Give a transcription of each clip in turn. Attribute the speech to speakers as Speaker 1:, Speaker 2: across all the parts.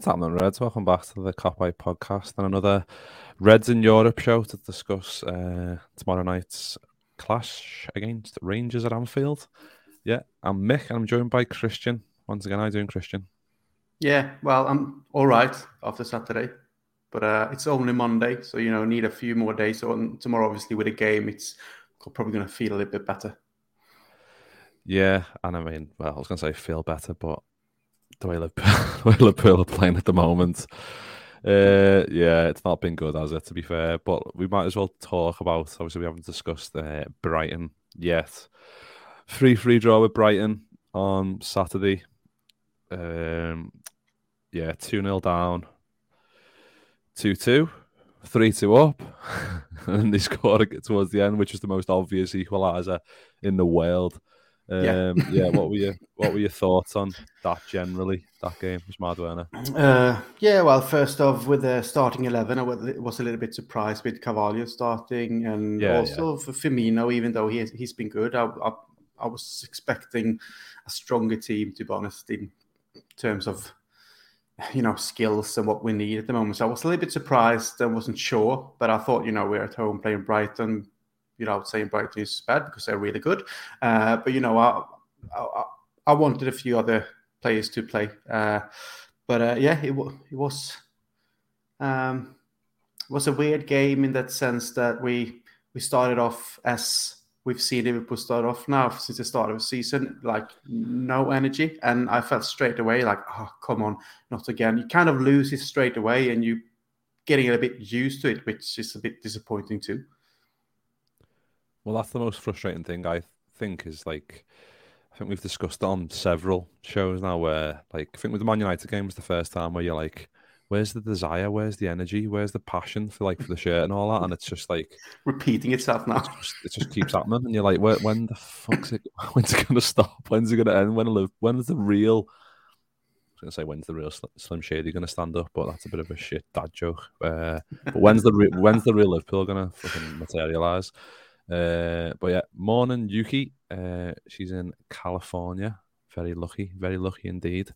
Speaker 1: What's happening, Reds? Welcome back to the Cop Eye podcast and another Reds in Europe show to discuss uh, tomorrow night's clash against Rangers at Anfield. Yeah, I'm Mick and I'm joined by Kristian. Once again, how you doing, Kristian?
Speaker 2: Yeah, well, I'm all right after Saturday, but uh, it's only Monday, so you know, need a few more days. So on, tomorrow, obviously, with a game, it's probably going to feel a little bit better.
Speaker 1: Yeah, and I mean, well, I was going to say feel better, but the way Liverpool, are playing at the moment. Uh, yeah, it's not been good, has it? To be fair, but we might as well talk about. Obviously, we haven't discussed uh, Brighton yet. Three free draw with Brighton on Saturday. Um, yeah, two 0 down, two two, three two up, and they scored towards the end, which was the most obvious equaliser in the world. Um, yeah. yeah. What were your What were your thoughts on that generally? That game was mad, Werner.
Speaker 2: Uh, yeah. Well, first off, with the starting eleven, I was a little bit surprised with Carvalho starting, and yeah, also yeah. for Firmino, even though he has, he's been good. I, I, I was expecting a stronger team, to be honest, in terms of you know skills and what we need at the moment. So I was a little bit surprised. I wasn't sure, but I thought you know we're at home playing Brighton you know, saying Brighton is bad because they're really good. Uh, but you know, I, I, I wanted a few other players to play. Uh, but uh, yeah, it, it was um, it was a weird game in that sense that we we started off as we've seen Liverpool start off now since the start of the season, like no energy, and I felt straight away like, oh come on, not again. You kind of lose it straight away, and you getting a bit used to it, which is a bit disappointing too.
Speaker 1: Well, that's the most frustrating thing I think is like I think we've discussed on several shows now where like I think with the Man United game was the first time where you're like, where's the desire, where's the energy, where's the passion for like for the shirt and all that, and it's just like
Speaker 2: repeating itself now.
Speaker 1: Just, it just keeps happening, and you're like, when, when the fuck's it? When's it gonna stop? When's it gonna end? When live? When's the real? I was gonna say when's the real Slim Shady gonna stand up, but that's a bit of a shit dad joke. Uh, but when's the re- when's the real Liverpool gonna fucking materialize? Uh, but yeah, morning Yuki. Uh, she's in California. Very lucky, very lucky indeed.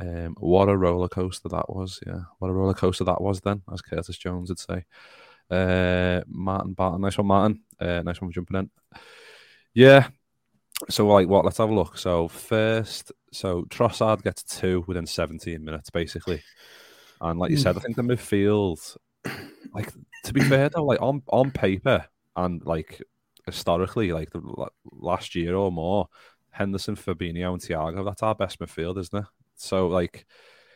Speaker 1: Um, what a roller coaster that was. Yeah, what a roller coaster that was then, as Curtis Jones would say. Uh, Martin Barton, nice one, Martin. Uh, nice one for jumping in. Yeah. So like what? Let's have a look. So first, so Trossard gets two within 17 minutes, basically. And like you said, I think the midfield, like to be fair though, like on on paper, and like historically, like the last year or more, Henderson, Fabinho, and Thiago, that's our best midfield, isn't it? So like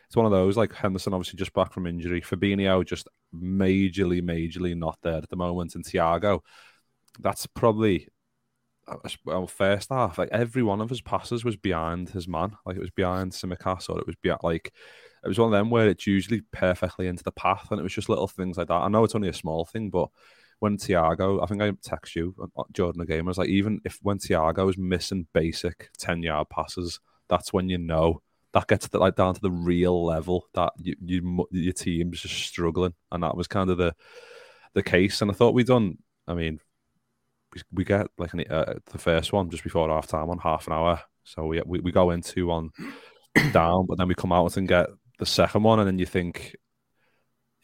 Speaker 1: it's one of those like Henderson obviously just back from injury, Fabinho just majorly, majorly not there at the moment, and Thiago, that's probably well, first half, like every one of his passes was behind his man. Like it was behind Tsimikas or it was behind, like, it was one of them where it's usually perfectly into the path. And it was just little things like that. I know it's only a small thing, but when Thiago, I think I text you, Jordan, the game, I was like, even if when Thiago is missing basic 10 yard passes, that's when you know that gets to, like down to the real level that you, you your team's just struggling. And that was kind of the the case. And I thought we'd done, I mean, we, we get like an, uh, the first one just before half time on half an hour. So we, we, we go into one down, but then we come out and get the second one, and then you think,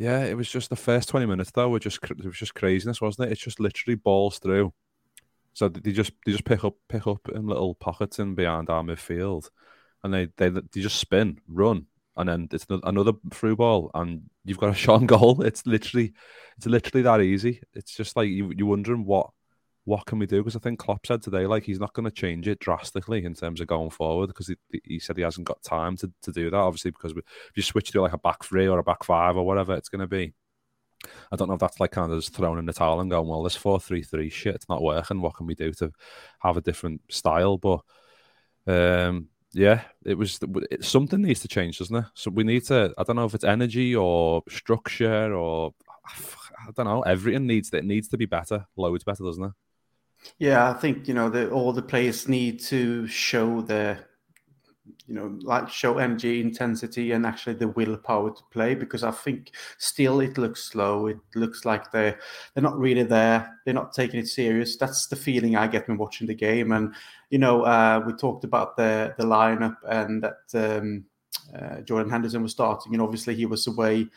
Speaker 1: yeah, it was just the first twenty minutes though. Were just it was just craziness, wasn't it? It's just literally balls through. So they just they just pick up pick up in little pockets in behind our midfield, and they they they just spin, run, and then it's another through ball, and you've got a shot on goal. It's literally it's literally that easy. It's just like you you're wondering what what can we do? Because I think Klopp said today, like he's not going to change it drastically in terms of going forward because he, he said he hasn't got time to, to do that. Obviously, because if you switch to like a back three or a back five or whatever it's going to be, I don't know if that's like kind of just thrown in the towel and going, well, this four three three shit, it's not working. What can we do to have a different style? But um, yeah, it was it, something needs to change, doesn't it? So we need to. I don't know if it's energy or structure or I don't know. Everything needs it needs to be better, loads better, doesn't it?
Speaker 2: Yeah, I think you know that all the players need to show their, you know, like show energy, intensity, and actually the willpower to play. Because I think still it looks slow. It looks like they're they're not really there. They're not taking it serious. That's the feeling I get when watching the game. And you know, uh, we talked about the the lineup and that um, uh, Jordan Henderson was starting, and obviously he was away.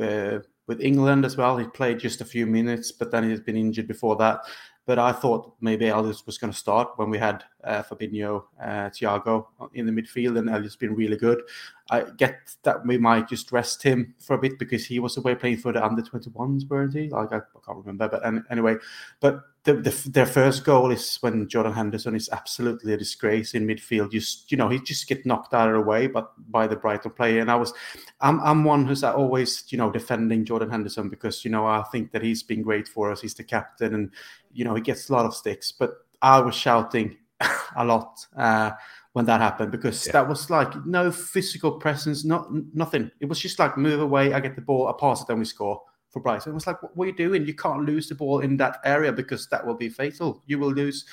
Speaker 2: Uh, with England as well. He played just a few minutes, but then he's been injured before that. But I thought maybe Ellis was going to start when we had uh, Fabinho, uh, Thiago in the midfield, and Elliott's been really good. I get that we might just rest him for a bit because he was away playing for the under 21s, weren't he? Like I, I can't remember, but anyway, but the, the, their first goal is when Jordan Henderson is absolutely a disgrace in midfield. Just you know, he just get knocked out of the way, but by the Brighton player. And I was, I'm, I'm one who's always you know defending Jordan Henderson because you know I think that he's been great for us. He's the captain, and you know he gets a lot of sticks. But I was shouting a lot uh, when that happened because yeah. that was like no physical presence, not nothing. It was just like move away, I get the ball, I pass it, then we score for Brighton. It was like, what are you doing? You can't lose the ball in that area because that will be fatal. You will lose.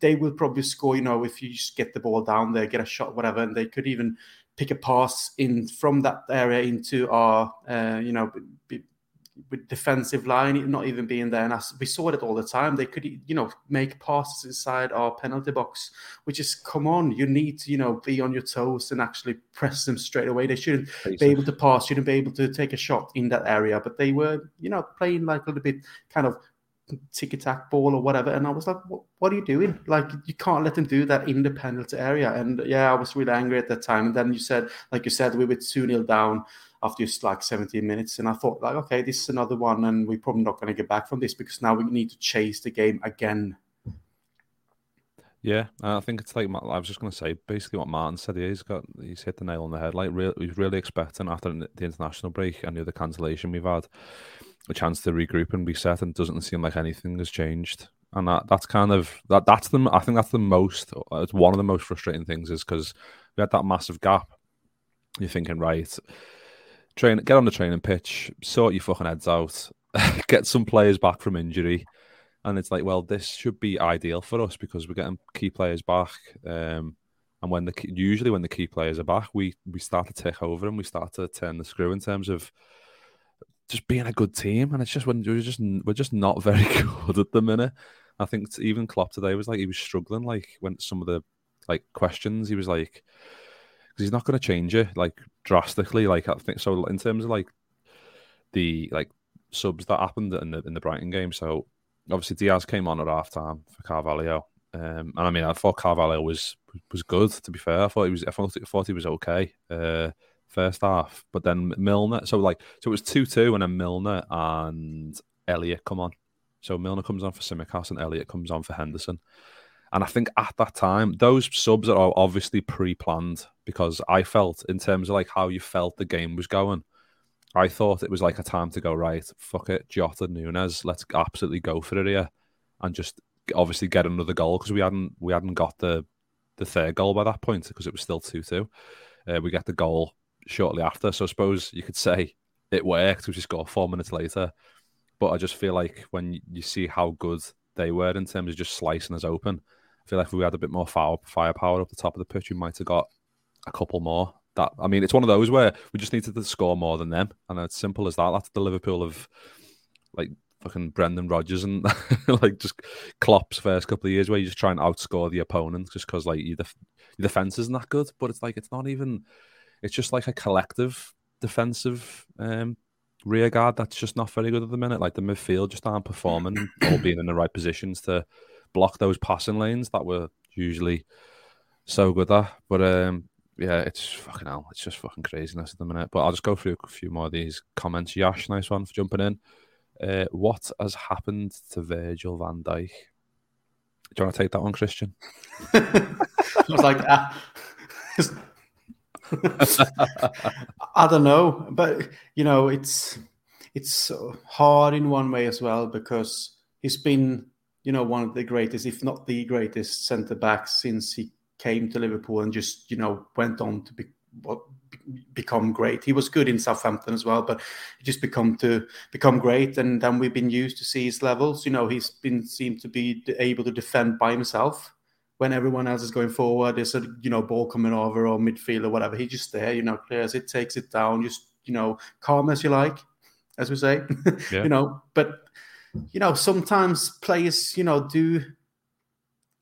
Speaker 2: They will probably score, you know, if you just get the ball down there, get a shot, whatever, and they could even pick a pass in from that area into our, uh, you know, with defensive line not even being there. And we saw it all the time. They could, you know, make passes inside our penalty box, which is come on, you need to, you know, be on your toes and actually press them straight away. They shouldn't be able to pass, shouldn't be able to take a shot in that area. But they were, you know, playing like a little bit kind of ticky tack ball or whatever. And I was like, what, are you doing? Like, you can't let them do that in the penalty area. And yeah, I was really angry at that time. And then you said, like you said, we were 2 0 down after just like 17 minutes. And I thought, like, okay, this is another one, and we're probably not going to get back from this because now we need to chase the game again.
Speaker 1: Yeah, uh, I think it's like I was just going to say basically what Martin said. He's got he's hit the nail on the head. Like, real, he's really expecting after the international break and the other cancellation we've had a chance to regroup and reset, and doesn't seem like anything has changed. And that that's kind of that that's the I think that's the most it's one of the most frustrating things is because we had that massive gap. You're thinking, right, train, get on the training pitch, sort your fucking heads out, get some players back from injury, and it's like, well, this should be ideal for us because we're getting key players back. Um, and when the usually when the key players are back, we we start to take over and we start to turn the screw in terms of just being a good team. And it's just when we're just we're just not very good at the minute. I think even Klopp today was like he was struggling. Like when some of the like questions, he was like because he's not going to change it like drastically. Like I think so. In terms of like the like subs that happened in the in the Brighton game, so obviously Diaz came on at half time for Carvalho. Um, and I mean, I thought Carvalho was was good. To be fair, I thought he was. I thought, he was okay uh, first half, but then Milner. So like, so it was two two, and then Milner and Elliott come on. So Milner comes on for Tsimikas, and Elliott comes on for Henderson. And I think at that time, those subs are obviously pre-planned because I felt, in terms of like how you felt the game was going, I thought it was like a time to go right. Fuck it, Jota Nunez. Let's absolutely go for it here, and just obviously get another goal because we hadn't we hadn't got the the third goal by that point because it was still two two. Uh, we get the goal shortly after, so I suppose you could say it worked. We just got four minutes later, but I just feel like when you see how good they were in terms of just slicing us open, I feel like if we had a bit more fire, firepower up the top of the pitch, we might have got a couple more. That I mean, it's one of those where we just needed to score more than them, and it's simple as that. That's the Liverpool of like fucking Brendan Rodgers and like just Klopp's first couple of years where you just try and outscore the opponent just because like your, def- your defense isn't that good. But it's like it's not even. It's just like a collective defensive um, rear guard that's just not very good at the minute. Like the midfield just aren't performing or being in the right positions to block those passing lanes that were usually so good at. But um, yeah, it's fucking hell. It's just fucking craziness at the minute. But I'll just go through a few more of these comments. Yash, nice one for jumping in. Uh, what has happened to Virgil van Dijk? Do you want to take that one, Kristian?
Speaker 2: I was like, ah. I don't know, but you know, it's it's hard in one way as well because he's been, you know, one of the greatest, if not the greatest, centre backs since he came to Liverpool and just, you know, went on to be become great. He was good in Southampton as well, but he just become to become great. And then we've been used to see his levels. You know, he's been seemed to be able to defend by himself when everyone else is going forward. There's a you know ball coming over or midfield or whatever. He's just there. You know, clears it, takes it down. Just you know, calm as you like, as we say. Yeah. you know, but you know sometimes players you know do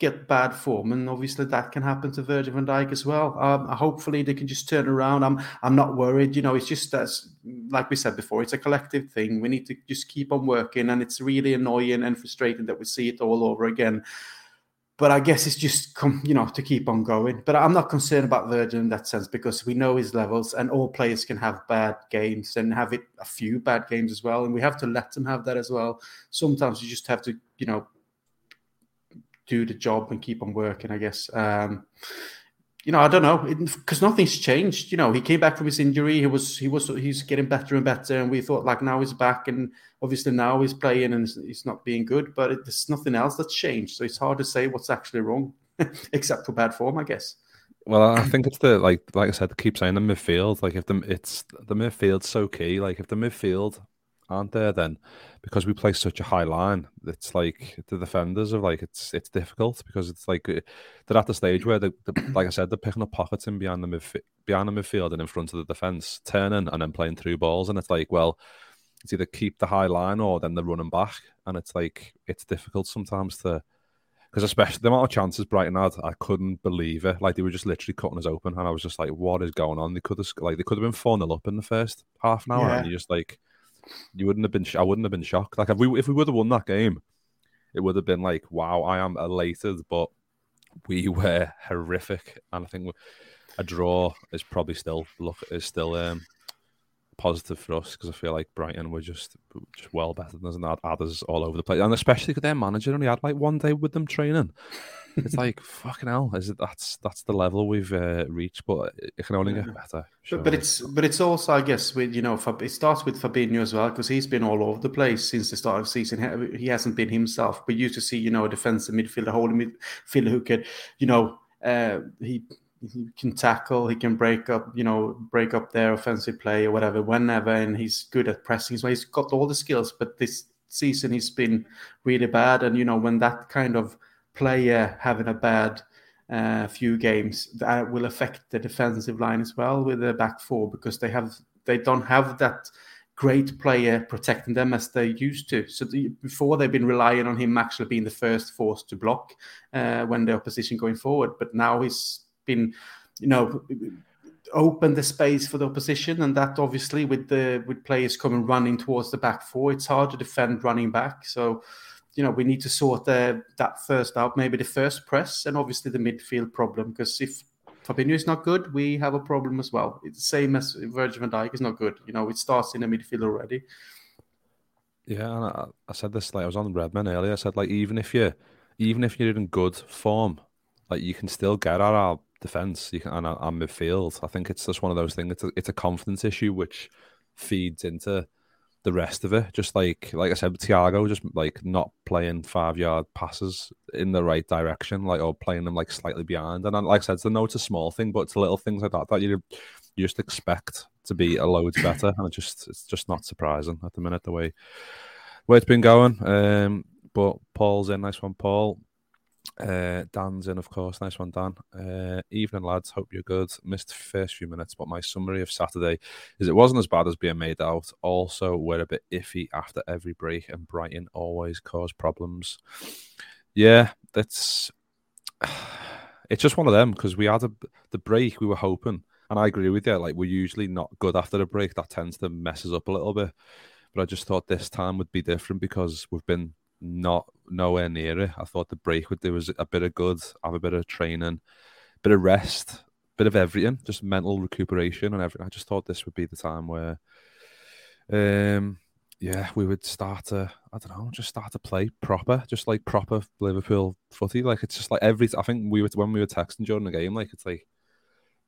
Speaker 2: get bad form, and obviously that can happen to Virgil van Dijk as well. Um, hopefully they can just turn around. I'm I'm not worried. You know, it's just that's like we said before, it's a collective thing. We need to just keep on working, and it's really annoying and frustrating that we see it all over again. But I guess it's just come, you know, to keep on going. But I'm not concerned about Virgil in that sense because we know his levels, and all players can have bad games and have it a few bad games as well, and we have to let them have that as well. Sometimes you just have to, you know, do the job and keep on working, I guess. Um, you know, I don't know because nothing's changed. You know, he came back from his injury. He was he was he's getting better and better, and we thought like now he's back, and obviously now he's playing and he's not being good. But it, there's nothing else that's changed, so it's hard to say what's actually wrong, except for bad form, I guess.
Speaker 1: Well, I think it's the like like I said, keep saying the midfield. Like if the it's the midfield's so key. Like if the midfield aren't there, then because we play such a high line, it's like the defenders are like it's it's difficult because it's like uh, they're at the stage where they, like I said, they're picking up pockets in behind the midf- behind the midfield and in front of the defense, turning and then playing through balls, and it's like well, it's either keep the high line or then they're running back, and it's like it's difficult sometimes to because especially the amount of chances Brighton had, I couldn't believe it. Like they were just literally cutting us open, and I was just like, "What is going on?" They could have like they could have been four 0 up in the first half an hour, yeah. and you just like you wouldn't have been. I wouldn't have been shocked. Like if we if we would have won that game, it would have been like, wow, I am elated. But we were horrific, and I think a draw is probably still look is still um, positive for us because I feel like Brighton were just just well better than us and had others all over the place, and especially because their manager only had like one day with them training it's like fucking hell. Is it that's that's the level we've uh, reached, but it can only get better.
Speaker 2: But, but, it's but it's also, I guess, with you know, it starts with Fabinho as well because he's been all over the place since the start of the season. He hasn't been himself. But used to see, you know, a defensive midfielder, holding midfielder who could, you know, uh, he he can tackle, he can break up, you know, break up their offensive play or whatever, whenever, and he's good at pressing. So he's got all the skills, but this season he's been really bad. And you know, when that kind of player having a bad uh, few games, that will affect the defensive line as well with the back four because they have they don't have that great player protecting them as they used to. So the, before they've been relying on him actually being the first force to block uh, when the opposition going forward, but now he's been, you know, open the space for the opposition, and that obviously with the with players coming running towards the back four, it's hard to defend running back. So you know, we need to sort that first out, maybe the first press, and obviously the midfield problem. Because if Fabinho is not good, we have a problem as well. It's the same as Virgil van Dijk is not good. You know, it starts in the midfield already.
Speaker 1: Yeah, and I, I said this like I was on Redman earlier. I said like even if you, even if you're in good form, like you can still get at our defense. You can and our, our midfield. I think it's just one of those things. It's a, it's a confidence issue which feeds into the rest of it. Just like like I said, Thiago just like not playing five yard passes in the right direction, like or playing them like slightly behind. And like I said, I know it's a small thing, but it's little things like that that you you just expect to be a loads better, and it just it's just not surprising at the minute the way where it's been going. Um, but Paul's in, nice one, Paul. Uh, Dan's in, of course. Nice one, Dan. Uh, evening, lads. Hope you're good. Missed the first few minutes, but my summary of Saturday is it wasn't as bad as being made out. Also, we're a bit iffy after every break, and Brighton always cause problems. Yeah, that's. It's just one of them because we had a, the break we were hoping, and I agree with you. Like we're usually not good after a break. That tends to mess us up a little bit. But I just thought this time would be different because we've been not nowhere near it. I thought the break would do us a bit of good, have a bit of training, bit of rest, bit of everything, just mental recuperation and everything. I just thought this would be the time where, um, yeah, we would start to, I don't know, just start to play proper, just like proper Liverpool footy. Like it's just like every. I think we were when we were texting during the game, like it's like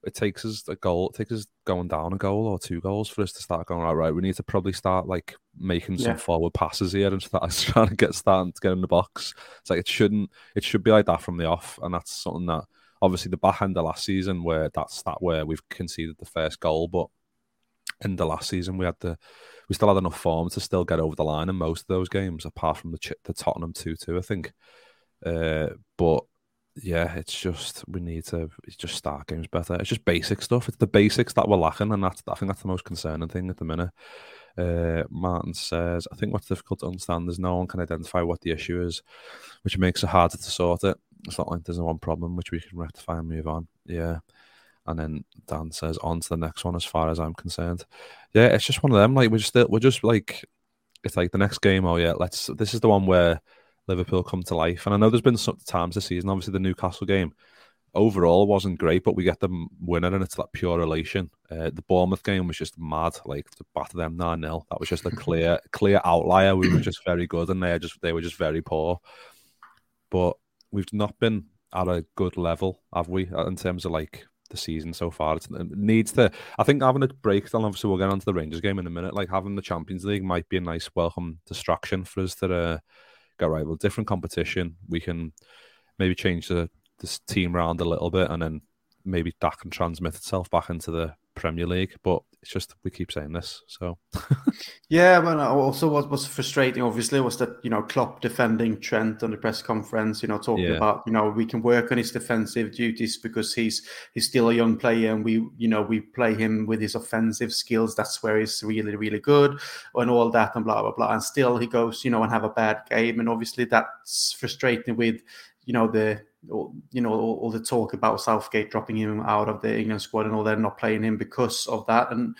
Speaker 1: it takes us a goal, it takes us going down a goal or two goals for us to start going, all right, we need to probably start like making some yeah. forward passes here and start trying to get starting to get in the box. It's like it shouldn't, it should be like that from the off. And that's something that obviously the back end of last season where that's that where we've conceded the first goal, but in the last season we had the, we still had enough form to still get over the line in most of those games, apart from the the Tottenham two two, I think. Uh, but yeah, it's just we need to just start games better. It's just basic stuff. It's the basics that we're lacking, and that's I think that's the most concerning thing at the minute. Uh, Martin says, I think what's difficult to understand is no one can identify what the issue is, which makes it harder to sort it. It's not like there's one problem which we can rectify and move on. Yeah. And then Dan says, on to the next one as far as I'm concerned. Yeah, it's just one of them. Like we're just we're just like it's like the next game, oh yeah, let's this is the one where Liverpool come to life. And I know there's been some times this season, obviously the Newcastle game overall wasn't great, but we get them winning and it's that pure elation. Uh, the Bournemouth game was just mad, like to batter them 9 0. That was just a clear, clear outlier. We were just very good and they just they were just very poor. But we've not been at a good level, have we, in terms of like the season so far. It needs to. I think having a break. Then obviously we'll get on to the Rangers game in a minute. Like having the Champions League might be a nice welcome distraction for us to uh, go right. Well, different competition. We can maybe change the this team around a little bit, and then maybe that can transmit itself back into the Premier League. But it's just we keep saying this, so
Speaker 2: yeah. But uh, also, what was frustrating, obviously, was that you know Klopp defending Trent on the press conference. You know, talking yeah. about you know we can work on his defensive duties because he's he's still a young player, and we you know we play him with his offensive skills. That's where he's really really good, and all that, and blah blah blah. And still he goes, you know, and have a bad game, and obviously that's frustrating with you know the you know all, all, the talk about Southgate dropping him out of the England squad and all that, not playing him because of that. And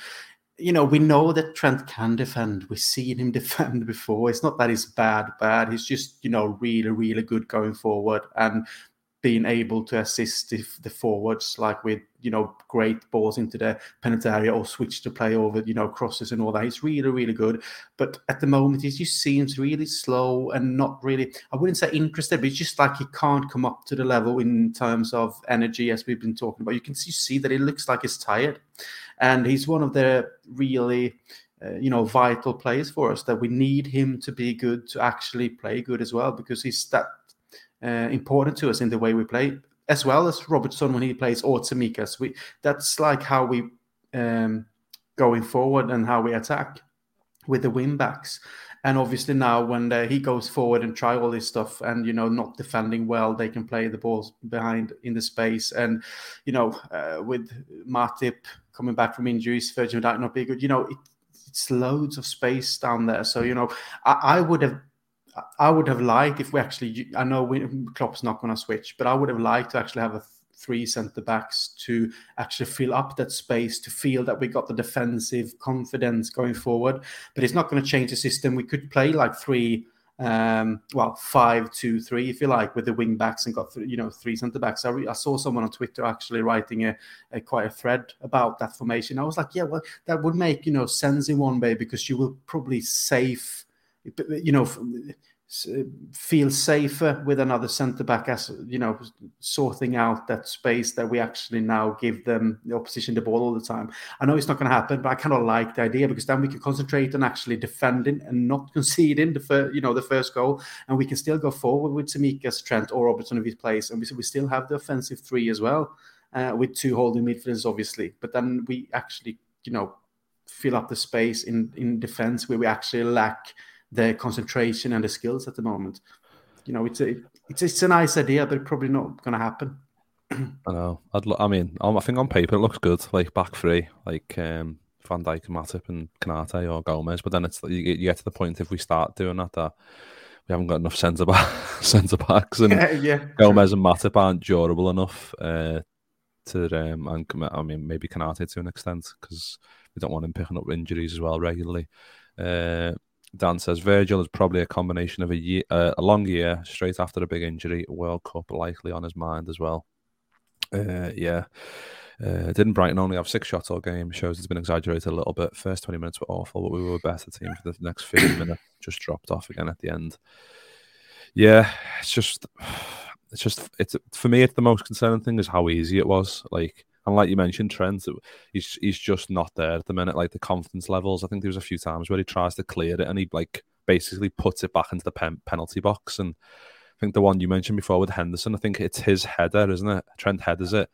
Speaker 2: you know we know that Trent can defend. We've seen him defend before. It's not that he's bad, bad. He's just you know really really good going forward. And being able to assist the, the, forwards, like with you know great balls into the penalty area or switch to play over you know crosses and all that. He's really really good, but at the moment he just seems really slow and not really. I wouldn't say interested, but it's just like he can't come up to the level in terms of energy as we've been talking about. You can see, that he looks like he's tired, and he's one of the really. Uh, you know, vital players for us that we need him to be good to actually play good as well because he's that uh, important to us in the way we play, as well as Robertson when he plays or Tsimikas. We that's like how we um, going forward and how we attack with the wing backs. And obviously now when the, he goes forward and try all this stuff and you know not defending well, they can play the balls behind in the space. And you know uh, with Matip coming back from injuries, Virgil might not be good. You know it, it's loads of space down there. So you know I, I would have I would have liked if we actually. I know we, Klopp's not going to switch, but I would have liked to actually have a three centre backs to actually fill up that space to feel that we got the defensive confidence going forward. But it's not going to change the system. We could play like three, um, well, five, two, three, if you like, with the wing backs and got th- you know three centre backs. I, re- I, saw someone on Twitter actually writing a, a, quite a thread about that formation. I was like, yeah, well, that would make you know sense in one way because you will probably save you know, feel safer with another centre back as you know sorting out that space that we actually now give them the opposition the ball all the time. I know it's not going to happen, but I kind of like the idea because then we can concentrate on actually defending and not conceding the first, you know the first goal, and we can still go forward with Tsimikas, Trent, or Robertson plays, and we, we still have the offensive three as well uh, with two holding midfielders, obviously. But then we actually you know fill up the space in in defence where we actually lack the concentration and the skills at the moment. You know, it's a it's it's a nice idea, but probably not going to happen.
Speaker 1: I know. I'd. Lo- I mean, I think on paper it looks good. Like back three, like um, Van Dijk, and Matip, and Konate or Gomez. But then it's you, you get to the point if we start doing that that we haven't got enough centre back centre backs, and yeah. Gomez and Matip aren't durable enough uh, to um, and I mean maybe Konate to an extent because we don't want him picking up injuries as well regularly. Uh, Dan says Virgil is probably a combination of a year, uh, a long year straight after a big injury, World Cup likely on his mind as well. Uh, yeah. Uh, didn't Brighton only have six shots all game? Shows it's been exaggerated a little bit. First 20 minutes were awful, but we were a better team for the next 50 minutes. Just dropped off again at the end. Yeah, it's just, it's just, it's for me, it's the most concerning thing is how easy it was. Like, and like you mentioned, Trent, he's he's just not there at the minute. Like the confidence levels, I think there was a few times where he tries to clear it and he like basically puts it back into the pen, penalty box. And I think the one you mentioned before with Henderson, I think it's his header, isn't it? Trent headers it,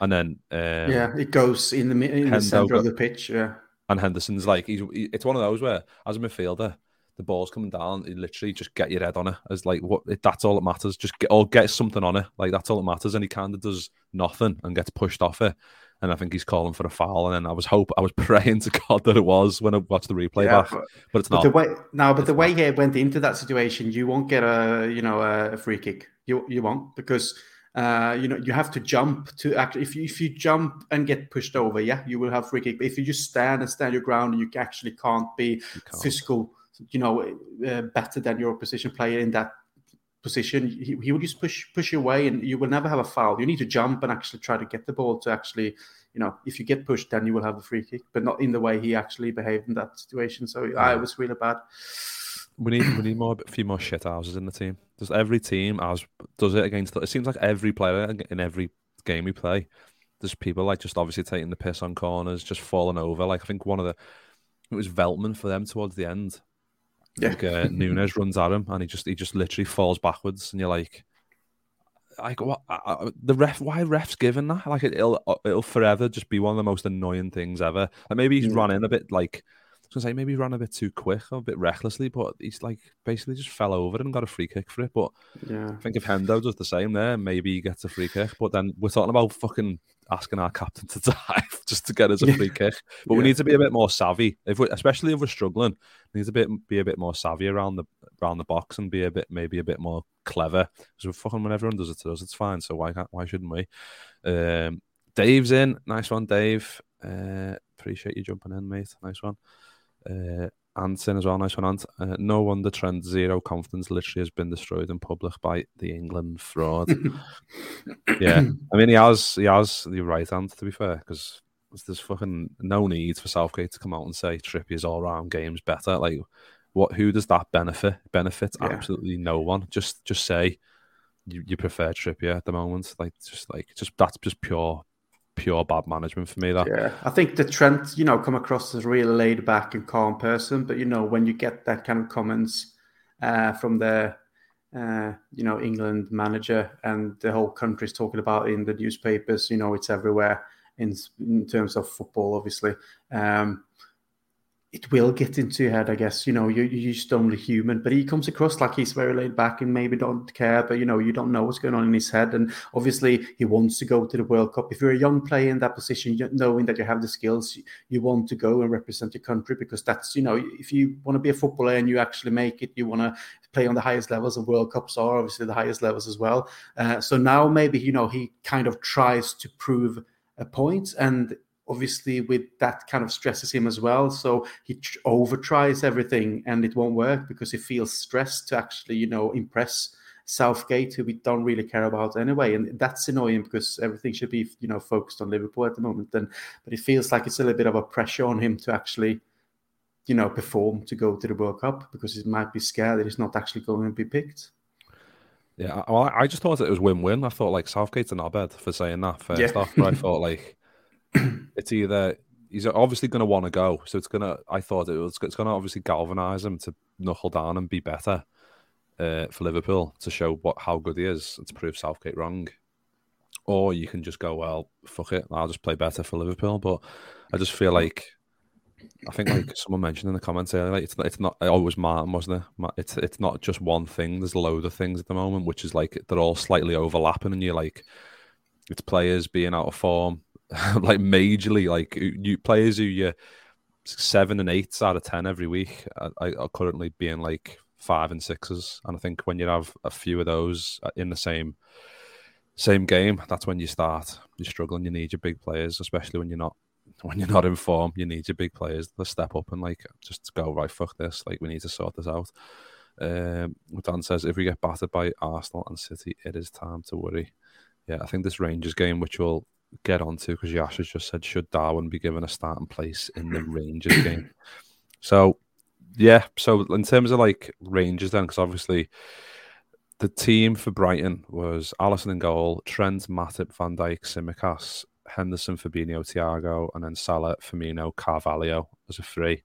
Speaker 1: and then um,
Speaker 2: yeah, it goes in the in the center of the pitch. Yeah,
Speaker 1: and Henderson's like he's he, it's one of those where as a midfielder the ball's coming down, you literally just get your head on it. As like what that's all that matters. Just get or get something on it. Like that's all that matters. And he kind of does nothing and gets pushed off it. And I think he's calling for a foul. And then I was hope I was praying to God that it was when I watched the replay yeah, back. But, but it's but not.
Speaker 2: The way, no, but it's the way he went into that situation, you won't get a you know a free kick. You you won't because uh, you know you have to jump to actually if you if you jump and get pushed over, yeah, you will have free kick. But if you just stand and stand your ground, you actually can't be can't. physical you know, uh, better than your position player in that position, he, he will just push push you away, and you will never have a foul. You need to jump and actually try to get the ball to actually, you know, if you get pushed, then you will have a free kick, but not in the way he actually behaved in that situation. So yeah. I was really bad.
Speaker 1: We need we need more a few more shit houses in the team. Does every team as does it against? It seems like every player in every game we play, there's people like just obviously taking the piss on corners, just falling over. Like I think one of the it was Veltman for them towards the end yeah. Like, uh, Nunez runs at him and he just he just literally falls backwards, and you're like, like what? the ref? Why refs giving that? Like it, will it'll forever just be one of the most annoying things ever. Like maybe he's yeah. run in a bit like. I was gonna say maybe he ran a bit too quick or a bit recklessly, but he's like basically just fell over and got a free kick for it. But yeah. I think if Hendo does the same there, maybe he gets a free kick. But then we're talking about fucking asking our captain to dive just to get us a free kick. But yeah. we need to be a bit more savvy, if we, especially if we're struggling. We need to be, be a bit more savvy around the around the box and be a bit maybe a bit more clever. Because we're fucking when everyone does it to us, it's fine. So why can't, why shouldn't we? Um, Dave's in, nice one, Dave. Uh, appreciate you jumping in, mate. Nice one. Uh, Anson as well, nice one, Ant. Uh, no wonder Trent zero confidence literally has been destroyed in public by the England fraud. yeah, I mean he has he has the right hand to be fair because there's fucking no need for Southgate to come out and say Trippier's all round games better. Like, what? Who does that benefit? Benefits yeah. absolutely no one. Just just say you, you prefer Trippier at the moment. Like just like just that's just pure pure bad management for me. That
Speaker 2: yeah, I think the Trent, you know, come across as a real laid back and calm person, but you know, when you get that kind of comments uh, from the uh, you know England manager and the whole country's talking about in the newspapers, you know, it's everywhere in in terms of football, obviously. Um, it will get into your head, I guess. You know, you, you're just only human, but he comes across like he's very laid back and maybe don't care, but you know, you don't know what's going on in his head. And obviously, he wants to go to the World Cup. If you're a young player in that position, knowing that you have the skills, you want to go and represent your country because that's, you know, if you want to be a footballer and you actually make it, you want to play on the highest levels of World Cups are obviously the highest levels as well. Uh, so now maybe, you know, he kind of tries to prove a point and obviously with that kind of stresses him as well so he over tries everything and it won't work because he feels stressed to actually you know impress Southgate, who we don't really care about anyway, and that's annoying because everything should be, you know, focused on Liverpool at the moment. And but it feels like it's a little bit of a pressure on him to actually you know, perform to go to the World Cup because he might be scared that he's not actually going to be picked.
Speaker 1: Yeah, well, I just thought it was win-win. I thought like Southgate's an knobhead for saying that first yeah. off, but I thought like it's either he's obviously going to want to go, so it's gonna. I thought it was it's going to obviously galvanise him to knuckle down and be better uh, for Liverpool to show what how good he is and to prove Southgate wrong. Or you can just go, well, fuck it, I'll just play better for Liverpool. But I just feel like I think like someone mentioned in the comments earlier, like it's it's not always Martin, wasn't it? It's it's not just one thing. There's a load of things at the moment, which is like they're all slightly overlapping, and you're like, it's players being out of form, like majorly, like you players who you seven and eights out of ten every week are, are currently being like five and sixes, and I think when you have a few of those in the same same game, that's when you start you're struggling. You need your big players, especially when you're not when you're not in form, you need your big players to step up and like just go right. Fuck this! Like we need to sort this out. Um, Dan says if we get battered by Arsenal and City, it is time to worry. Yeah, I think this Rangers game, which we'll get onto because Yash has just said, should Darwin be given a starting place in the Rangers game? So, yeah. So in terms of like Rangers, then because obviously the team for Brighton was Alisson in goal, Trent, Matip, Van Dijk, Tsimikas, Henderson, Fabinho, Thiago, and then Salah, Firmino, Carvalho as a three.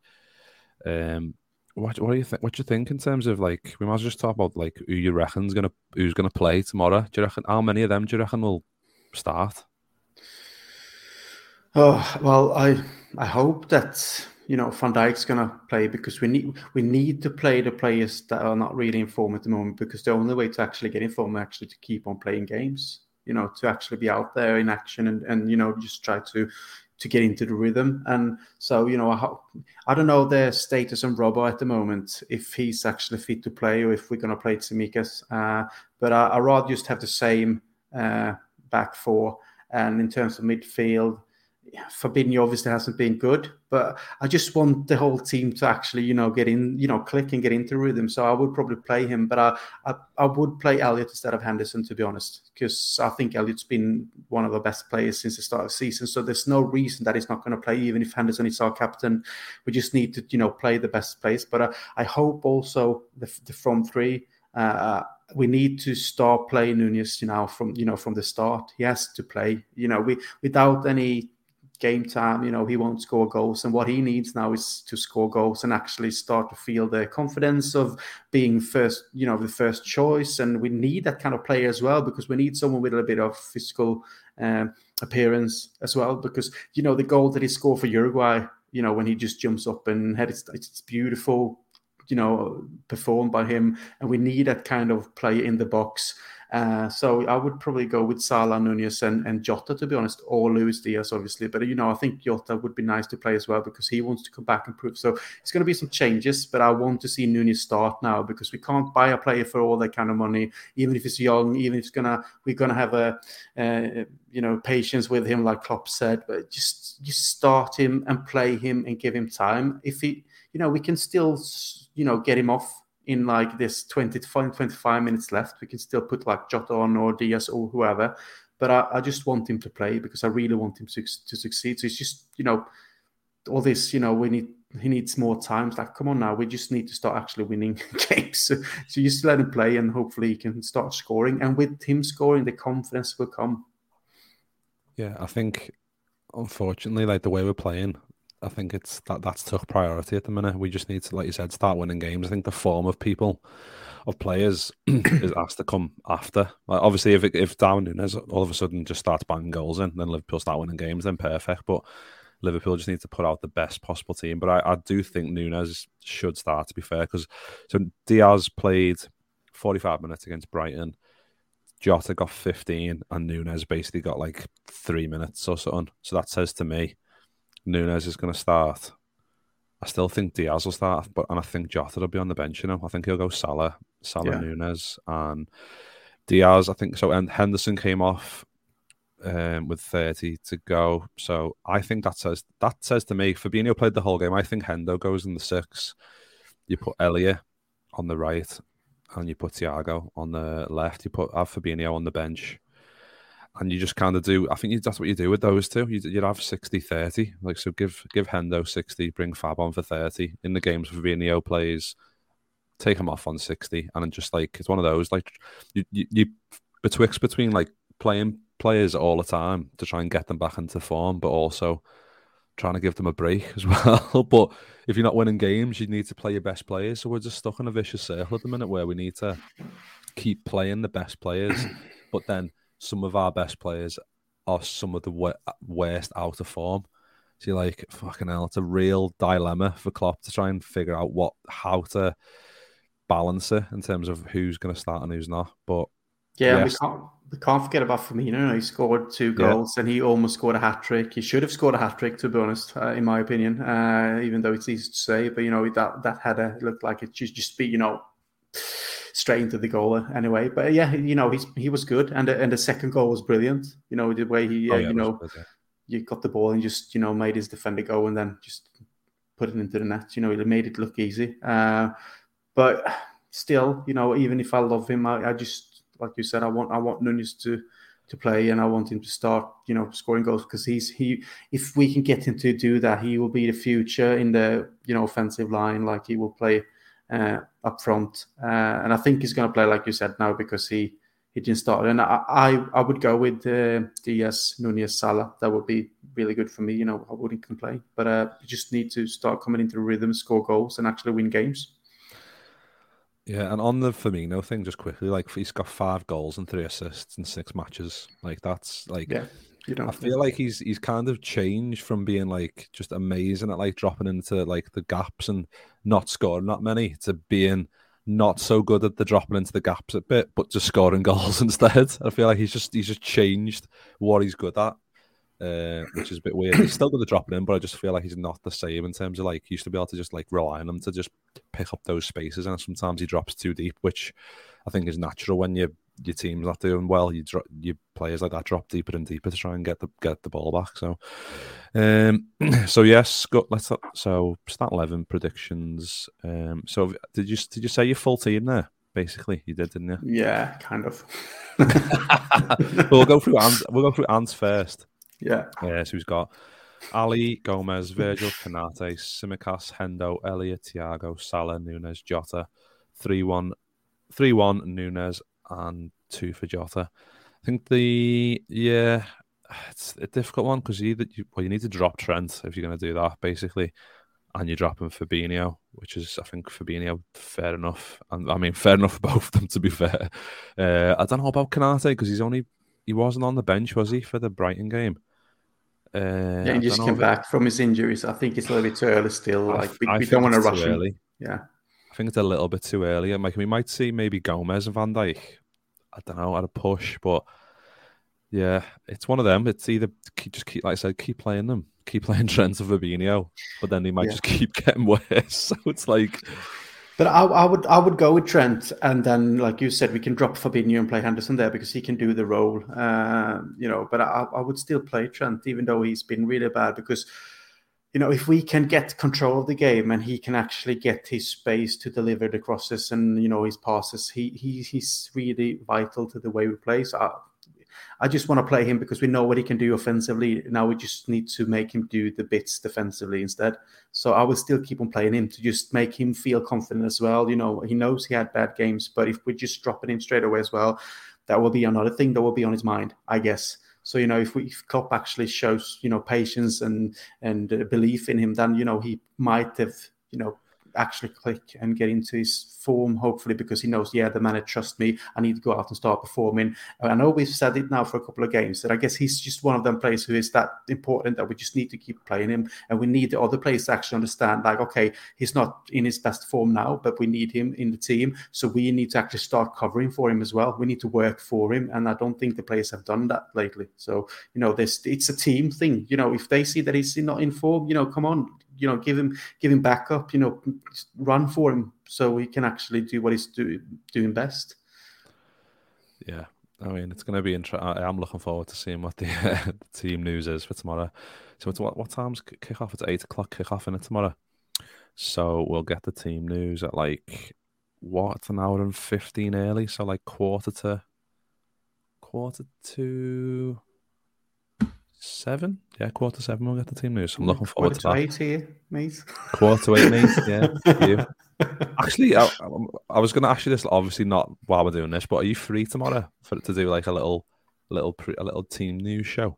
Speaker 1: Um, what, what do you think? What do you think in terms of like we might well just talk about like who you reckon's gonna who's gonna play tomorrow? Do you reckon how many of them do you reckon will start?
Speaker 2: Oh well, I I hope that you know Van Dijk's gonna play because we need we need to play the players that are not really in form at the moment because the only way to actually get in form is actually to keep on playing games you know to actually be out there in action and, and you know just try to to get into the rhythm. And so you know I, I don't know their status on Robbo at the moment if he's actually fit to play or if we're going to play Tsimikas. Uh, but I, I rather just have the same uh, back four. And in terms of midfield Fabinho obviously hasn't been good, but I just want the whole team to actually, you know, get in, you know, click and get into rhythm. So I would probably play him, but I, I, I would play Elliott instead of Henderson, to be honest, because I think Elliott's been one of the best players since the start of the season. So there's no reason that he's not going to play, even if Henderson is our captain. We just need to, you know, play the best players. But I, I hope also the, the front three. Uh, we need to start playing Nunez, you know, from you know from the start. He has to play. You know, we without any game time, you know, he won't score goals. And what he needs now is to score goals and actually start to feel the confidence of being first, you know, the first choice. And we need that kind of player as well because we need someone with a bit of physical um, appearance as well. Because, you know, the goal that he scored for Uruguay, you know, when he just jumps up and head, it's, it's beautiful, you know, performed by him. And we need that kind of player in the box. Uh, so I would probably go with Salah, Nunez, and, and Jota, to be honest, or Luis Diaz, obviously. But, you know, I think Jota would be nice to play as well because he wants to come back and prove. So it's going to be some changes, but I want to see Nunez start now because we can't buy a player for all that kind of money, even if he's young, even if it's to, we're going to have a, uh, you know, patience with him, like Klopp said, but just, just start him and play him and give him time. If he, you know, we can still, you know, get him off in like this 20 to 25 minutes left. We can still put like Jota on or Diaz or whoever. But I, I just want him to play because I really want him to, to succeed. So it's just, you know, all this, you know, we need he needs more time. It's like, come on now, we just need to start actually winning games. So, so just let him play and hopefully he can start scoring. And with him scoring, the confidence will come.
Speaker 1: Yeah, I think unfortunately, like the way we're playing, I think it's that that's took priority at the minute. We just need to, like you said, start winning games. I think the form of people, of players, is asked to come after. Like obviously, if it, if Darwin Nunez all of a sudden just starts banging goals in, then Liverpool start winning games, then perfect. But Liverpool just need to put out the best possible team. But I, I do think Nunez should start. To be fair, because so Diaz played forty five minutes against Brighton. Jota got 15 and Nunez basically got like three minutes or something. So that says to me Nunez is going to start. I still think Diaz will start, but and I think Jota will be on the bench. You know, I think he'll go Salah, Salah, yeah. Nunez, and Diaz. I think so. And Henderson came off um, with thirty to go, so I think that says that says to me. Fabinho played the whole game. I think Hendo goes in the six. You put Elliott on the right, and you put Thiago on the left. You put have Fabinho on the bench, and you just kind of do. I think you, that's what you do with those two. You, would have 60 30. Like, so give give Hendo 60, bring Fab on for 30. In the games, Fabinho plays, take him off on 60. And then just like, it's one of those, like, you, you, you betwixt between like playing players all the time to try and get them back into form, but also trying to give them a break as well. but if you're not winning games, you need to play your best players. So we're just stuck in a vicious circle at the minute where we need to keep playing the best players, but then some of our best players are some of the worst out of form. So you're like, fucking hell, it's a real dilemma for Klopp to try and figure out what how to balance it in terms of who's going to start and who's not. But
Speaker 2: yeah, yes. we can't we can't forget about Firmino. He scored two goals yeah. and he almost scored a hat trick. He should have scored a hat trick, to be honest, uh, in my opinion. Uh, even though it's easy to say, but you know that that header looked like it just just be you know straight into the goal anyway. But yeah, you know, he's he was good, and and the second goal was brilliant. You know, the way he, oh, uh, yeah, you know, good, yeah. you got the ball and just you know made his defender go, and then just put it into the net. You know, he made it look easy. Uh, but still, you know, even if I love him, I, I just like you said, I want I want Nunez to to play and I want him to start, you know, scoring goals because he's he if we can get him to do that, he will be the future in the you know offensive line. Like he will play uh, up front. Uh, and I think he's going to play like you said now because he he didn't start. And I I, I would go with uh, Diaz, Nunez, Salah. That would be really good for me. You know, I wouldn't complain. But uh, you just need to start coming into rhythm, score goals, and actually win games.
Speaker 1: Yeah, and on the Firmino thing, just quickly, like he's got five goals and three assists in six matches. Like that's like
Speaker 2: yeah. You know,
Speaker 1: I feel like he's he's kind of changed from being like just amazing at like dropping into like the gaps and not scoring that many to being not so good at the dropping into the gaps a bit, but just scoring goals instead. I feel like he's just he's just changed what he's good at, uh, which is a bit weird. He's still good at dropping in, but I just feel like he's not the same in terms of like he used to be able to just like rely on him to just pick up those spaces, and sometimes he drops too deep, which I think is natural when you your team's not doing well, you drop your players like that drop deeper and deeper to try and get the get the ball back. So, um, so yes, go, let's so start eleven predictions. Um, so did you did you say your full team there? Basically, you did, didn't you?
Speaker 2: Yeah, kind of.
Speaker 1: we'll go through Ant, we'll go through Ants first.
Speaker 2: Yeah.
Speaker 1: Yeah. So he's got Ali, Gomez, Virgil, Konate, Tsimikas, Hendo, Elliott, Thiago, Salah, Nunez, Jota, 3 1, 3 1, Nunez, and two for Jota. I think the yeah, it's a difficult one because you, you well you need to drop Trent if you're going to do that basically, and you're dropping Fabinho, which is I think Fabinho fair enough, and I mean fair enough for both of them to be fair. Uh, I don't know about Konate because he's only he wasn't on the bench was he for the Brighton game.
Speaker 2: Uh, yeah, he just came back from his injuries. I think it's a little bit too early still. Like we, we don't want to rush him. Yeah.
Speaker 1: Think it's a little bit too early. And like we might see maybe Gomez and Van Dijk. I don't know at a push, but yeah, it's one of them. It's either keep, just keep, like I said, keep playing them, keep playing Trent and Fabinho, but then they might yeah. just keep getting worse. So it's like.
Speaker 2: But I, I, would I would go with Trent, and then like you said, we can drop Fabinho and play Henderson there because he can do the role, uh, you know. But I, I would still play Trent, even though he's been really bad because you know, if we can get control of the game and he can actually get his space to deliver the crosses and you know his passes, he, he he's really vital to the way we play. So I, I just want to play him because we know what he can do offensively. Now we just need to make him do the bits defensively instead. So I will still keep on playing him to just make him feel confident as well. You know, he knows he had bad games, but if we're just dropping him straight away as well, that will be another thing that will be on his mind, I guess. So you know, if, we, if Klopp actually shows you know patience and and uh, belief in him, then you know he might have you know actually click and get into his form, hopefully, because he knows, yeah, the manager trusts me. I need to go out and start performing. I know we've said it now for a couple of games that I guess he's just one of them players who is that important that we just need to keep playing him. And we need the other players to actually understand, like, okay, he's not in his best form now, but we need him in the team. So we need to actually start covering for him as well. We need to work for him. And I don't think the players have done that lately. So, you know, this it's a team thing. You know, if they see that he's not in form, you know, come on, you know, give him give him backup. You know, run for him so he can actually do what he's do, doing best.
Speaker 1: Yeah, I mean, it's going to be interesting. I'm looking forward to seeing what the, uh, the, team news is for tomorrow. So, what, what time's kick off? It's eight o'clock kick off in it tomorrow. So, we'll get the team news at like what an hour and 15 early. So, like quarter to quarter to seven. Yeah, quarter seven. We'll get the team news. I'm looking forward quarter to,
Speaker 2: to eight here, mate.
Speaker 1: Quarter eight, mate. Yeah, you. Actually, I, I was going to ask you this. Obviously, not while we're doing this, but are you free tomorrow for to do like a little, little, a little team news show?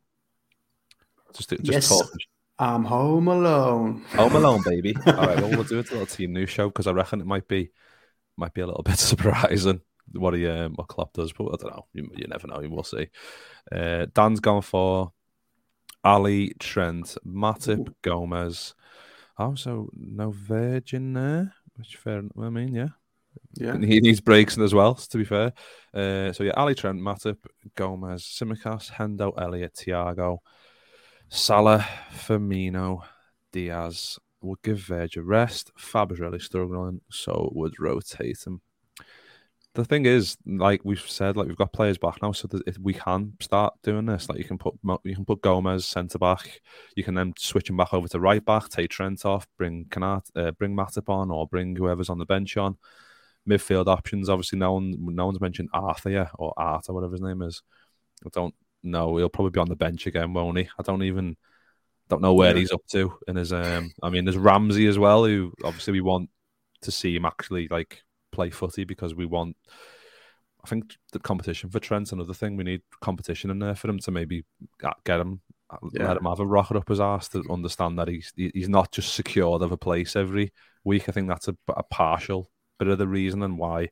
Speaker 1: Just, just
Speaker 2: yes. talk. I'm home alone.
Speaker 1: Home alone, baby. All right, well, we'll do it a little team news show because I reckon it might be, might be a little bit surprising what he um, what Klopp does, but I don't know. You, you never know. We'll see. Uh, Dan's gone for Alli, Trent, Matip, Ooh. Gomez. Oh, so no Virgin there, which fair. I mean, yeah, yeah. He needs breaks in as well. To be fair, uh, so yeah, Ali, Trent, Matip, Gomez, Tsimikas, Hendo, Elliott, Thiago, Salah, Firmino, Diaz. Would give Verge a rest. Fab is really struggling, so would rotate him the thing is, like we've said, like we've got players back now, so that we can start doing this. Like you can put you can put Gomez centre back, you can then switch him back over to right back, take Trent off, bring Kanat, uh, bring Matip on, or bring whoever's on the bench on. Midfield options, obviously, no one no one's mentioned Arthur yet, or Art or whatever his name is. I don't know. He'll probably be on the bench again, won't he? I don't even don't know where yeah. he's up to in his. Um, I mean, there's Ramsey as well, who obviously we want to see him actually like play footy because we want. I think the competition for Trent's another thing. We need competition in there for him to maybe get him, yeah. let him have a rocket up his ass to understand that he's he's not just secured of a place every week. I think that's a, a partial bit of the reason and why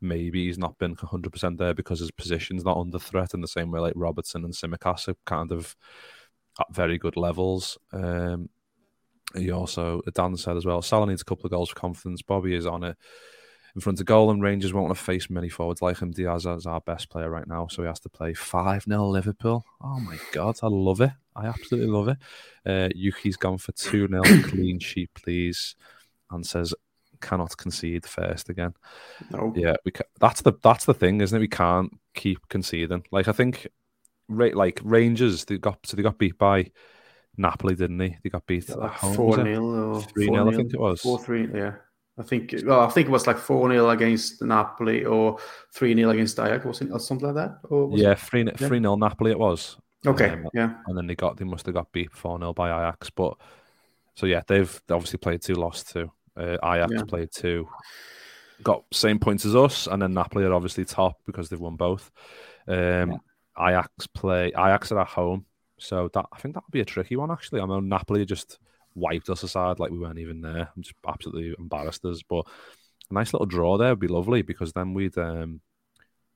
Speaker 1: maybe he's not been 100% there because his position's not under threat in the same way like Robertson and Tsimikas are kind of at very good levels. Um, he also, Dan said as well, Salah needs a couple of goals for confidence. Bobby is on it in front of goal, and Rangers won't want to face many forwards like him. Diaz is our best player right now, so he has to play 5 0 Liverpool. Oh my God, I love it. I absolutely love it. Uh, Yuki's gone for 2 0, clean sheet, please, and says, cannot concede first again.
Speaker 2: No.
Speaker 1: Yeah, we ca- that's the that's the thing, isn't it? We can't keep conceding. Like I think, right, like Rangers, they got so they got beat by Napoli, didn't they? They got beat
Speaker 2: like four 0
Speaker 1: three 0 I think it was
Speaker 2: four three. Yeah, I think well, I think it was like four 0 against Napoli or three 0 against Ajax, it, or something like that?
Speaker 1: yeah, three three 0 Napoli it was.
Speaker 2: Okay, um, yeah,
Speaker 1: and then they got they must have got beat four 0 by Ajax, but so yeah, they've obviously played two, lost two. Uh, Ajax yeah. played two, got same points as us, and then Napoli are obviously top because they've won both. Um, yeah. Ajax play Ajax are at home, so that I think that would be a tricky one actually. I know Napoli just wiped us aside like we weren't even there. I'm just absolutely embarrassed us. But a nice little draw there would be lovely because then we'd um,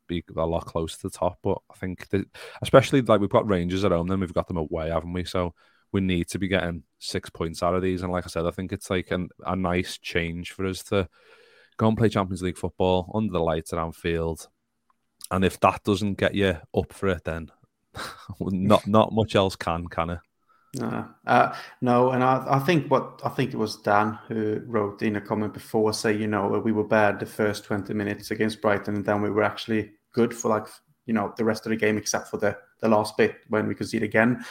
Speaker 1: be a lot closer to the top. But I think, that, especially like we've got Rangers at home, then we've got them away, haven't we? So we need to be getting six points out of these. And like I said, I think it's like an, a nice change for us to go and play Champions League football under the lights at Anfield. And if that doesn't get you up for it, then not not much else can, can it?
Speaker 2: No, uh, no, and I, I think what I think it was Dan who wrote in a comment before, say you know we were bad the first twenty minutes against Brighton, and then we were actually good for like you know the rest of the game except for the the last bit when we could see it again.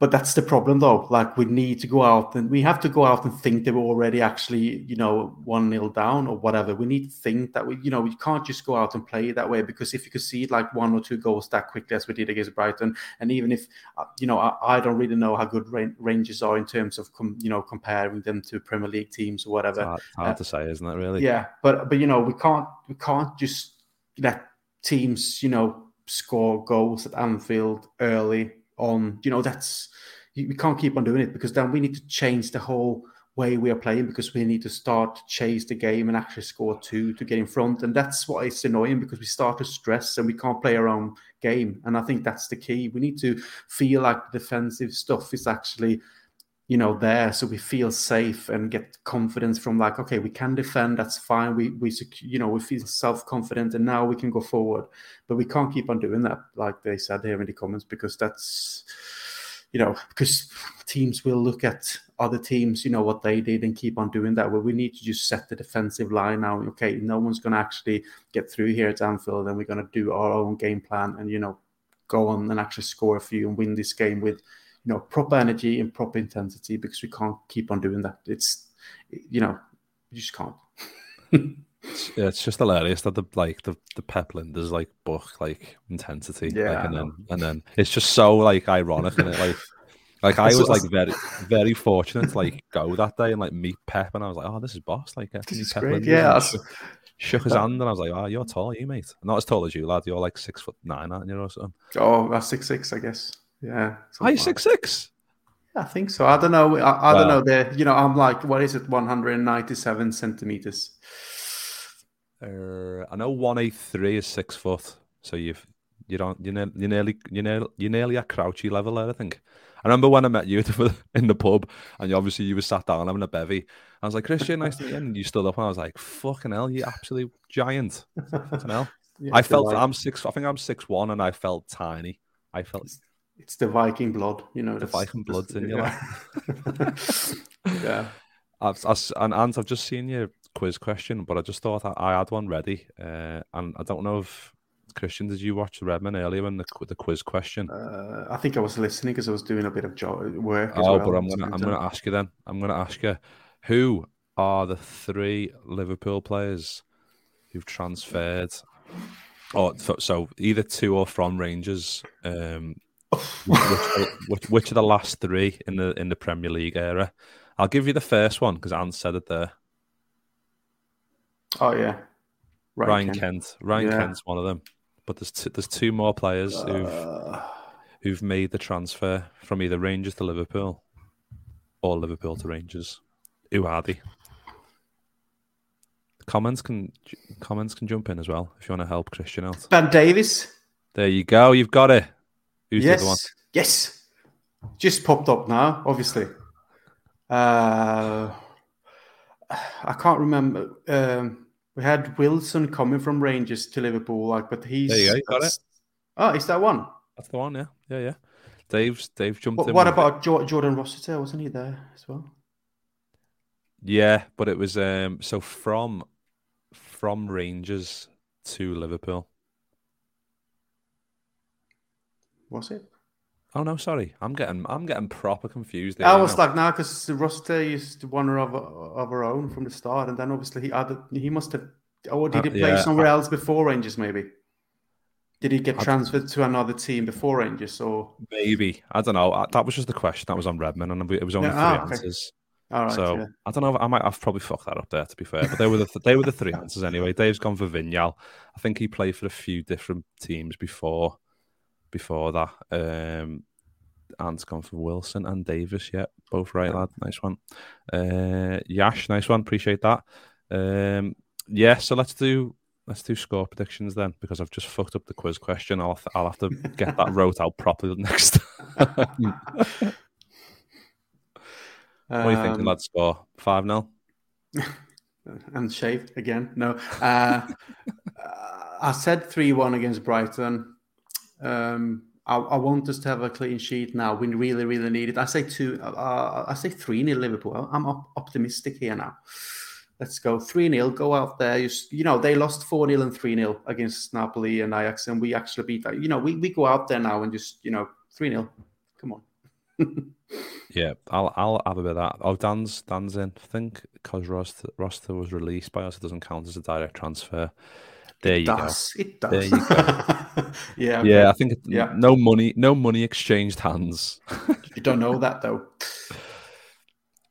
Speaker 2: But that's the problem, though. Like we need to go out and we have to go out and think that we're already actually, you know, one nil down or whatever. We need to think that we, you know, we can't just go out and play that way because if you could see it like one or two goals that quickly as we did against Brighton, and even if, uh, you know, I, I don't really know how good Rangers are in terms of, com, you know, comparing them to Premier League teams or whatever. It's
Speaker 1: hard, hard uh, to say, isn't it? Really?
Speaker 2: Yeah, but but you know, we can't we can't just let teams, you know, score goals at Anfield early on. You know, that's we can't keep on doing it because then we need to change the whole way we are playing because we need to start to chase the game and actually score two to get in front. And that's why it's annoying because we start to stress and we can't play our own game. And I think that's the key. We need to feel like defensive stuff is actually you know there so we feel safe and get confidence from like okay we can defend that's fine we we you know we feel self-confident and now we can go forward. But we can't keep on doing that like they said here in the comments because that's you know because teams will look at other teams you know what they did and keep on doing that. Well we need to just set the defensive line now. Okay no one's going to actually get through here at anfield and we're going to do our own game plan and you know go on and actually score a few and win this game with you know proper energy and proper intensity because we can't keep on doing that. It's you know you just can't.
Speaker 1: It's, it's just hilarious that the like the the Pep Lijnders like book like intensity,
Speaker 2: yeah,
Speaker 1: like, and then and then it's just so like ironic and it like like I was like very very fortunate to like go that day and like meet Pep and I was like, oh, this is boss, like
Speaker 2: this is Pep great. yeah. Shook,
Speaker 1: shook his hand and I was like, oh, you're tall, you mate, not as tall as you, lad. You're like six foot nine, aren't you, or something?
Speaker 2: Oh, that's six six, I guess. Yeah.
Speaker 1: Are you six six?
Speaker 2: I think so. I don't know. I, I well, don't know. There, you know, I'm like, what is it? 197 centimeters.
Speaker 1: Uh, I know 183 is six foot. So you've you don't you're, ne- you're nearly you're nearly you're nearly at crouchy level there. I think. I remember when I met you in the pub, and you, obviously you were sat down having a bevy. I was like, Kristian, nice to meet you. And you stood up, and I was like, fucking hell, you absolute giant. Fucking hell. Yeah, I felt like... I'm six. I think I'm six one, and I felt tiny. I felt
Speaker 2: it's the Viking blood, you know.
Speaker 1: The Viking blood's in your
Speaker 2: life. yeah.
Speaker 1: I've, I, and Ant, I've just seen your quiz question, but I just thought I, I had one ready, uh, and I don't know if Kristian, did you watch Redmen earlier in the the quiz question?
Speaker 2: Uh, I think I was listening because I was doing a bit of job work.
Speaker 1: oh,
Speaker 2: well,
Speaker 1: but I'm gonna I'm gonna ask you then. I'm gonna ask you who are the three Liverpool players who've transferred, or so either to or from Rangers um, which, which, which, are the last three in the in the Premier League era? I'll give you the first one because Anne said it there.
Speaker 2: Oh yeah,
Speaker 1: Ryan, Ryan Kent. Kent. Ryan yeah. Kent's one of them. But there's two, there's two more players who've uh... who've made the transfer from either Rangers to Liverpool or Liverpool to Rangers. Who are they? Comments can comments can jump in as well if you want to help Kristian out.
Speaker 2: Ben Davies.
Speaker 1: There you go. You've got it.
Speaker 2: Who's yes. the other one? Yes. Just popped up now, obviously. Uh, I can't remember. Um, we had Wilson coming from Rangers to Liverpool, like, but he's.
Speaker 1: There you go. You got it.
Speaker 2: Oh, is that one?
Speaker 1: That's the one. Yeah, yeah, yeah. Dave's Dave jumped
Speaker 2: what,
Speaker 1: in.
Speaker 2: What about it. Jordan Rossiter? Wasn't he there as well?
Speaker 1: Yeah, but it was um so from from Rangers to Liverpool.
Speaker 2: Was it?
Speaker 1: Oh no, sorry. I'm getting I'm getting proper confused.
Speaker 2: There, I was now. like, now because Rossiter used to one of of our own from the start, and then obviously he added. He must have. Or did he uh, play yeah, somewhere I, else before Rangers? Maybe. Did he get transferred to another team before Rangers, or
Speaker 1: maybe I don't know. That was just the question that was on Redmen, and it was only yeah, three ah, okay. answers.
Speaker 2: All right,
Speaker 1: so
Speaker 2: yeah.
Speaker 1: I don't know. I might. I've probably fucked that up there. To be fair, but they were the they were the three answers anyway. Dave's gone for Vignal. I think he played for a few different teams before before that. Um, Ant's gone for Wilson and Davies. Yeah, both right, lad. Nice one. Uh, Yash, nice one. Appreciate that. Um, yeah, so let's do let's do score predictions then because I've just fucked up the quiz question. I'll I'll have to get that wrote out properly next. what are you thinking, um, lad? Score five 0
Speaker 2: and shaved again. No, uh, I said three one against Brighton. Um, I, I, want us to have a clean sheet now. We really, really need it. I say two. Uh, I say three nil Liverpool. I'm op- optimistic here now. Let's go three 0 Go out there. You, you know they lost four 0 and three 0 against Napoli and Ajax, and we actually beat that. You know we, we go out there now and just you know three 0 Come on.
Speaker 1: yeah, I'll I'll have a bit of that. Oh, Dan's Dan's in. I think because Roster, Roster was released by us, it doesn't count as a direct transfer. There it you
Speaker 2: does.
Speaker 1: go.
Speaker 2: It does.
Speaker 1: There you
Speaker 2: go. yeah.
Speaker 1: Yeah, I think yeah. no money, no money exchanged hands.
Speaker 2: you don't know that though.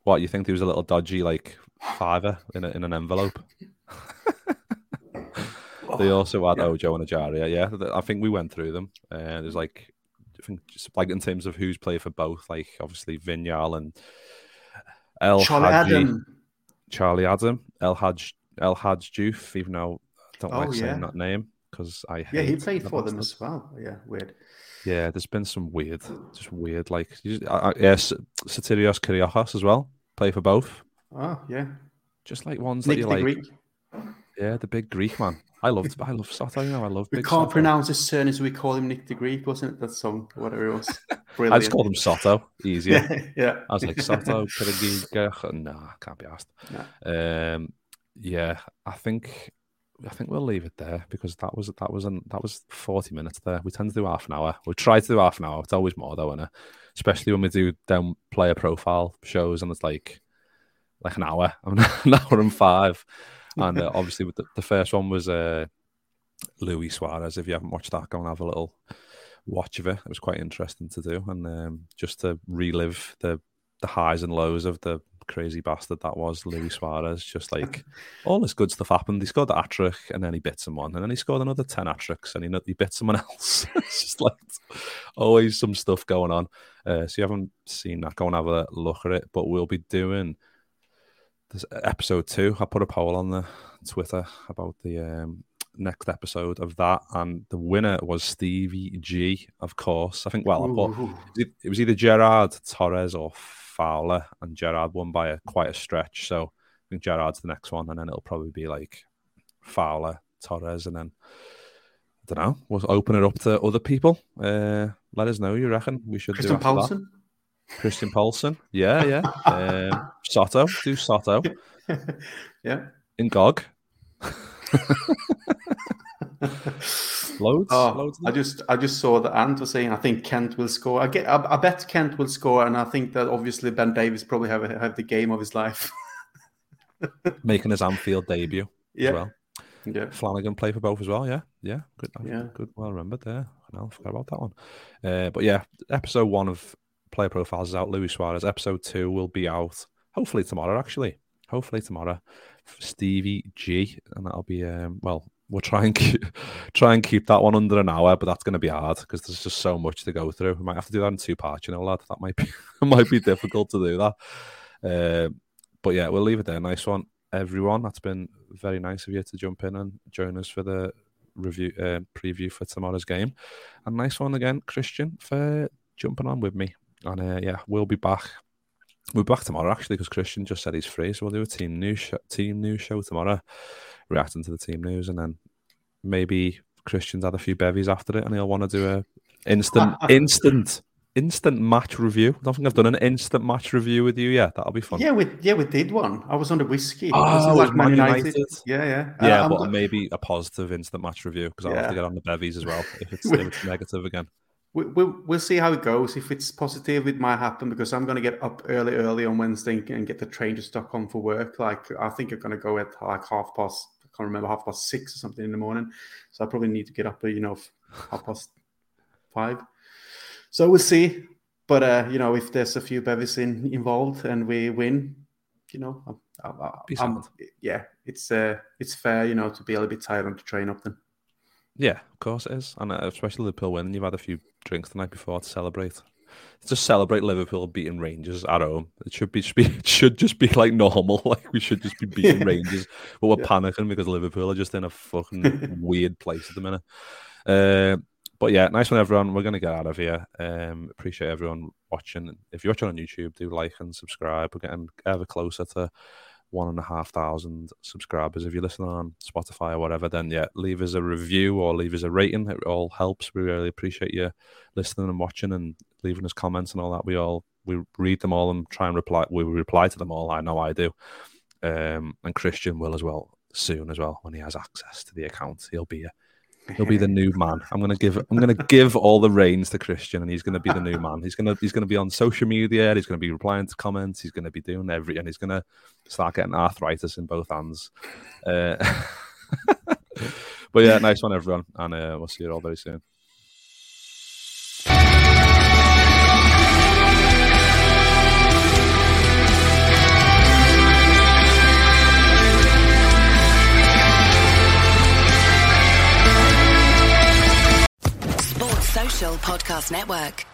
Speaker 1: What you think there was a little dodgy like fiver in a, in an envelope? they also had yeah. Ojo and Ejaria. Yeah, I think we went through them. Uh, there's like, I think just like in terms of who's played for both, like obviously Vignal and El Charlie Hadji, Adam, Charlie Adam, El Hadj El Hadj Diouf, even though don't oh, like yeah. saying that name because I
Speaker 2: yeah he played for them as well. Yeah, weird.
Speaker 1: Yeah, there's been some weird, just weird like yes, Sotirios Kyrgios as well. Play for both.
Speaker 2: Oh yeah,
Speaker 1: just like ones Nick that you like. Greek. Yeah, the big Greek man. I love I love Soto. You know, I love.
Speaker 2: We
Speaker 1: big
Speaker 2: can't
Speaker 1: Soto.
Speaker 2: pronounce his surname, so we call him Nick the Greek, wasn't it? That song, whatever it was.
Speaker 1: Brilliant. I just called him Soto. Easier.
Speaker 2: yeah. I
Speaker 1: was like Soto, Kyrgios. Nah, can't be asked. Nah. Um, yeah, I think I think we'll leave it there because that was that was an, that was forty minutes there. We tend to do half an hour. We try to do half an hour. It's always more though, is Especially when we do down player profile shows and it's like like an hour, an hour and five. and uh, obviously the, the, first one was uh, Luis Suarez. If you haven't watched that, go and have a little watch of it. It was quite interesting to do, and um, just to relive the the highs and lows of the crazy bastard that was Luis Suarez. Just like all this good stuff happened. He scored the hat trick and then he bit someone, and then he scored another 10 hat tricks and he, he bit someone else. it's just like always some stuff going on. Uh, so you haven't seen that, go and have a look at it. But we'll be doing this episode two. I put a poll on the Twitter about the um, next episode of that, and the winner was Stevie G, of course. I think, well, I put, it was either Gerrard Torres or Fowler, and Gerrard won by a, quite a stretch. So I think Gerrard's the next one, and then it'll probably be like Fowler, Torres, and then I don't know. We'll open it up to other people. Uh, let us know. You reckon we should
Speaker 2: Christian
Speaker 1: do
Speaker 2: Poulsen?
Speaker 1: Christian Poulsen, yeah, yeah. um, Soto, do Soto.
Speaker 2: yeah.
Speaker 1: N'Gog. Loads.
Speaker 2: Oh,
Speaker 1: loads
Speaker 2: I just I just saw that Ant was saying I think Kent will score. I get I, I, bet Kent will score, and I think that obviously Ben Davies probably have have the game of his life.
Speaker 1: Making his Anfield debut
Speaker 2: yeah.
Speaker 1: as well.
Speaker 2: Yeah.
Speaker 1: Flanagan play for both as well. Yeah, yeah, good. Yeah, good. Well remembered there. I forgot about that one. Uh, but yeah, episode one of Player Profiles is out. Luis Suarez. Episode two will be out hopefully tomorrow. Actually, hopefully tomorrow. Stevie G, and that'll be um, well we'll try and keep, try and keep that one under an hour, but that's going to be hard because there's just so much to go through. We might have to do that in two parts, you know, lad. That might be might be difficult to do that. Uh, but yeah, we'll leave it there. Nice one, everyone. That's been very nice of you to jump in and join us for the review uh, preview for tomorrow's game. And nice one again, Kristian, for jumping on with me. And uh, yeah, we'll be back. We'll be back tomorrow actually because Kristian just said he's free, so we'll do a team news sh- team news show tomorrow reacting to the team news, and then maybe Kristian's had a few bevies after it, and he'll want to do a instant, instant, instant match review. I don't think I've done an instant match review with you yet. That'll be fun.
Speaker 2: Yeah, we yeah we did one. I was on the whiskey.
Speaker 1: Oh,
Speaker 2: like
Speaker 1: Man United. United.
Speaker 2: Yeah, yeah,
Speaker 1: yeah. Um, but maybe a positive instant match review because I'll yeah. have to get on the bevies as well if it's, if it's negative again.
Speaker 2: We, we, we'll see how it goes. If it's positive, it might happen because I'm going to get up early, early on Wednesday and get the train to Stockholm for work. Like I think I'm going to go at like half past can't remember half past six or something in the morning. So I probably need to get up, you know, half past five. So we'll see. But uh, you know, if there's a few bevies in, involved and we win, you know, I, I, yeah, it's uh, it's fair, you know, to be a little bit tired on the train up then.
Speaker 1: Yeah, of course it is, and uh, especially the pill win. You've had a few drinks the night before to celebrate to celebrate Liverpool beating Rangers at home. It should be, it should just be like normal. Like we should just be beating Rangers, but we're yeah. panicking because Liverpool are just in a fucking weird place at the minute. Uh, but yeah, nice one, everyone. We're gonna get out of here. Um, appreciate everyone watching. If you're watching on YouTube, do like and subscribe. We're getting ever closer to one and a half thousand subscribers. If you're listening on Spotify or whatever, then yeah, leave us a review or leave us a rating. It all helps. We really appreciate you listening and watching and leaving us comments and all that. We all we read them all and try and reply. We reply to them all. I know I do. Um, and Kristian will as well soon as well when he has access to the account. He'll be a He'll be the new man. I'm gonna give I'm gonna give all the reins to Kristian, and he's gonna be the new man. He's gonna he's gonna be on social media. He's gonna be replying to comments. He's gonna be doing every, and he's gonna start getting arthritis in both hands. Uh, but yeah, nice one, everyone, and uh, we'll see you all very soon.
Speaker 3: Podcast Network.